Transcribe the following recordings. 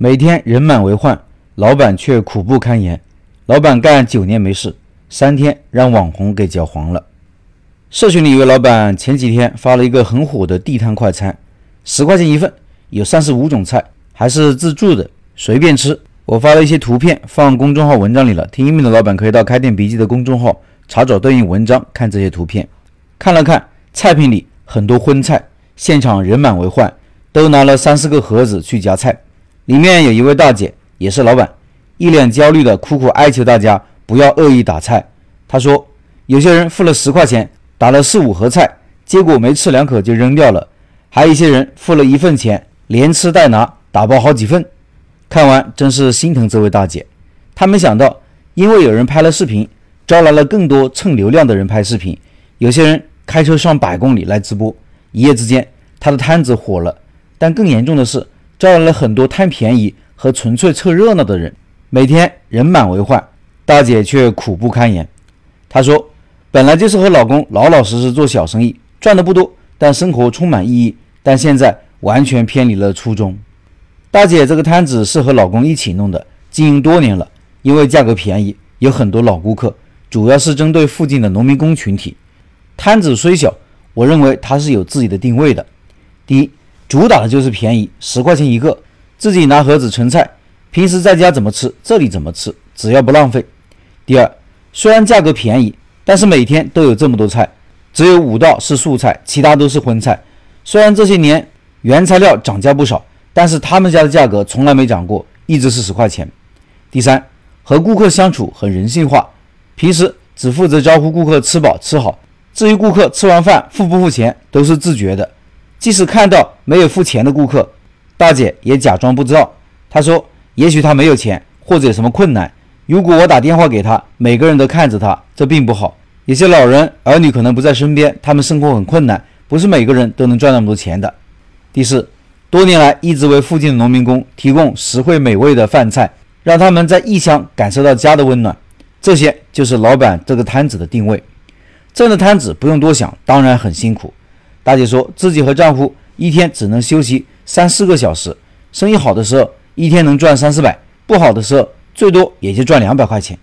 每天人满为患，老板却苦不堪言。老板干九年没事，三天让网红给搅黄了。社群里一位老板前几天发了一个很火的地摊快餐，十块钱一份，有三十五种菜，还是自助的，随便吃。我发了一些图片放公众号文章里了，听音频的老板可以到开店笔记的公众号查找对应文章看这些图片。看了看菜品里很多荤菜，现场人满为患，都拿了三四个盒子去夹菜。里面有一位大姐，也是老板，一脸焦虑的苦苦哀求大家不要恶意打菜。她说，有些人付了十块钱。打了四五盒菜，结果没吃两口就扔掉了；还有一些人付了一份钱，连吃带拿，打包好几份。看完真是心疼这位大姐。她没想到，因为有人拍了视频，招来了更多蹭流量的人拍视频。有些人开车上百公里来直播，一夜之间，她的摊子火了。但更严重的是，招来了很多贪便宜和纯粹凑热闹的人，每天人满为患，大姐却苦不堪言。她说。本来就是和老公老老实实做小生意，赚的不多，但生活充满意义。但现在完全偏离了初衷。大姐这个摊子是和老公一起弄的，经营多年了，因为价格便宜，有很多老顾客，主要是针对附近的农民工群体。摊子虽小，我认为它是有自己的定位的。第一，主打的就是便宜，十块钱一个，自己拿盒子盛菜，平时在家怎么吃，这里怎么吃，只要不浪费。第二，虽然价格便宜。但是每天都有这么多菜，只有五道是素菜，其他都是荤菜。虽然这些年原材料涨价不少，但是他们家的价格从来没涨过，一直是十块钱。第三，和顾客相处很人性化，平时只负责招呼顾客吃饱吃好，至于顾客吃完饭付不付钱都是自觉的。即使看到没有付钱的顾客，大姐也假装不知道。她说：“也许他没有钱，或者有什么困难。”如果我打电话给他，每个人都看着他，这并不好。有些老人儿女可能不在身边，他们生活很困难，不是每个人都能赚那么多钱的。第四，多年来一直为附近的农民工提供实惠美味的饭菜，让他们在异乡感受到家的温暖。这些就是老板这个摊子的定位。这样的摊子不用多想，当然很辛苦。大姐说自己和丈夫一天只能休息三四个小时，生意好的时候一天能赚三四百，不好的时候。最多也就赚两百块钱。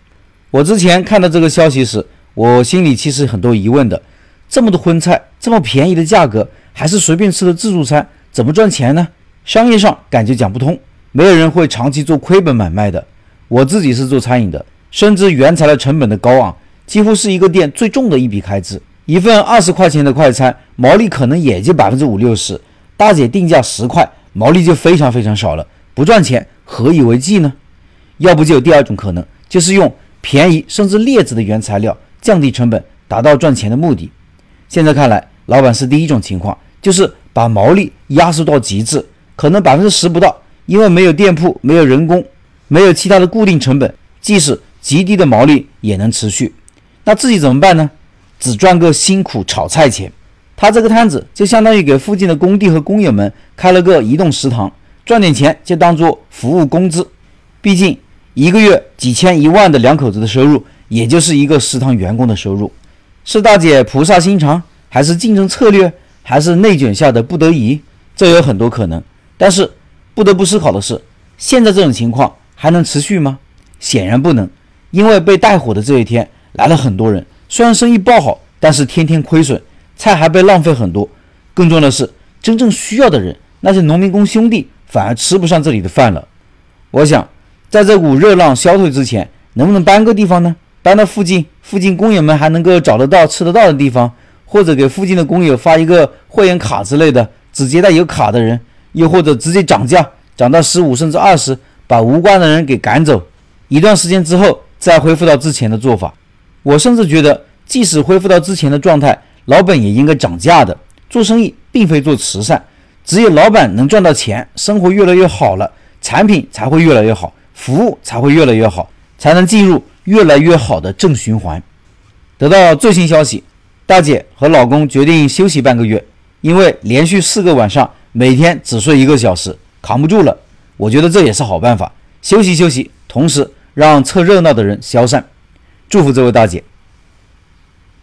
我之前看到这个消息时，我心里其实很多疑问的。这么多荤菜，这么便宜的价格，还是随便吃的自助餐，怎么赚钱呢？商业上感觉讲不通。没有人会长期做亏本买卖的。我自己是做餐饮的，深知原材料成本的高昂，几乎是一个店最重的一笔开支。一份二十块钱的快餐，毛利可能也就百分之五六十。大姐定价十块，毛利就非常非常少了，不赚钱何以为继呢？要不就有第二种可能，就是用便宜甚至劣质的原材料降低成本，达到赚钱的目的。现在看来，老板是第一种情况，就是把毛利压缩到极致，可能百分之十不到，因为没有店铺、没有人工、没有其他的固定成本，即使极低的毛利也能持续。那自己怎么办呢？只赚个辛苦炒菜钱。他这个摊子就相当于给附近的工地和工友们开了个移动食堂，赚点钱就当做服务工资。毕竟。一个月几千一万的两口子的收入，也就是一个食堂员工的收入，是大姐菩萨心肠，还是竞争策略，还是内卷下的不得已？这有很多可能。但是不得不思考的是，现在这种情况还能持续吗？显然不能，因为被带火的这一天来了很多人，虽然生意爆好，但是天天亏损，菜还被浪费很多。更重要的是，真正需要的人，那些农民工兄弟反而吃不上这里的饭了。我想。在这股热浪消退之前，能不能搬个地方呢？搬到附近，附近工友们还能够找得到、吃得到的地方，或者给附近的工友发一个会员卡之类的，只接待有卡的人，又或者直接涨价，涨到十五甚至二十，把无关的人给赶走。一段时间之后再恢复到之前的做法。我甚至觉得，即使恢复到之前的状态，老板也应该涨价的。做生意并非做慈善，只有老板能赚到钱，生活越来越好了，产品才会越来越好。服务才会越来越好，才能进入越来越好的正循环。得到最新消息，大姐和老公决定休息半个月，因为连续四个晚上每天只睡一个小时，扛不住了。我觉得这也是好办法，休息休息，同时让凑热闹的人消散。祝福这位大姐。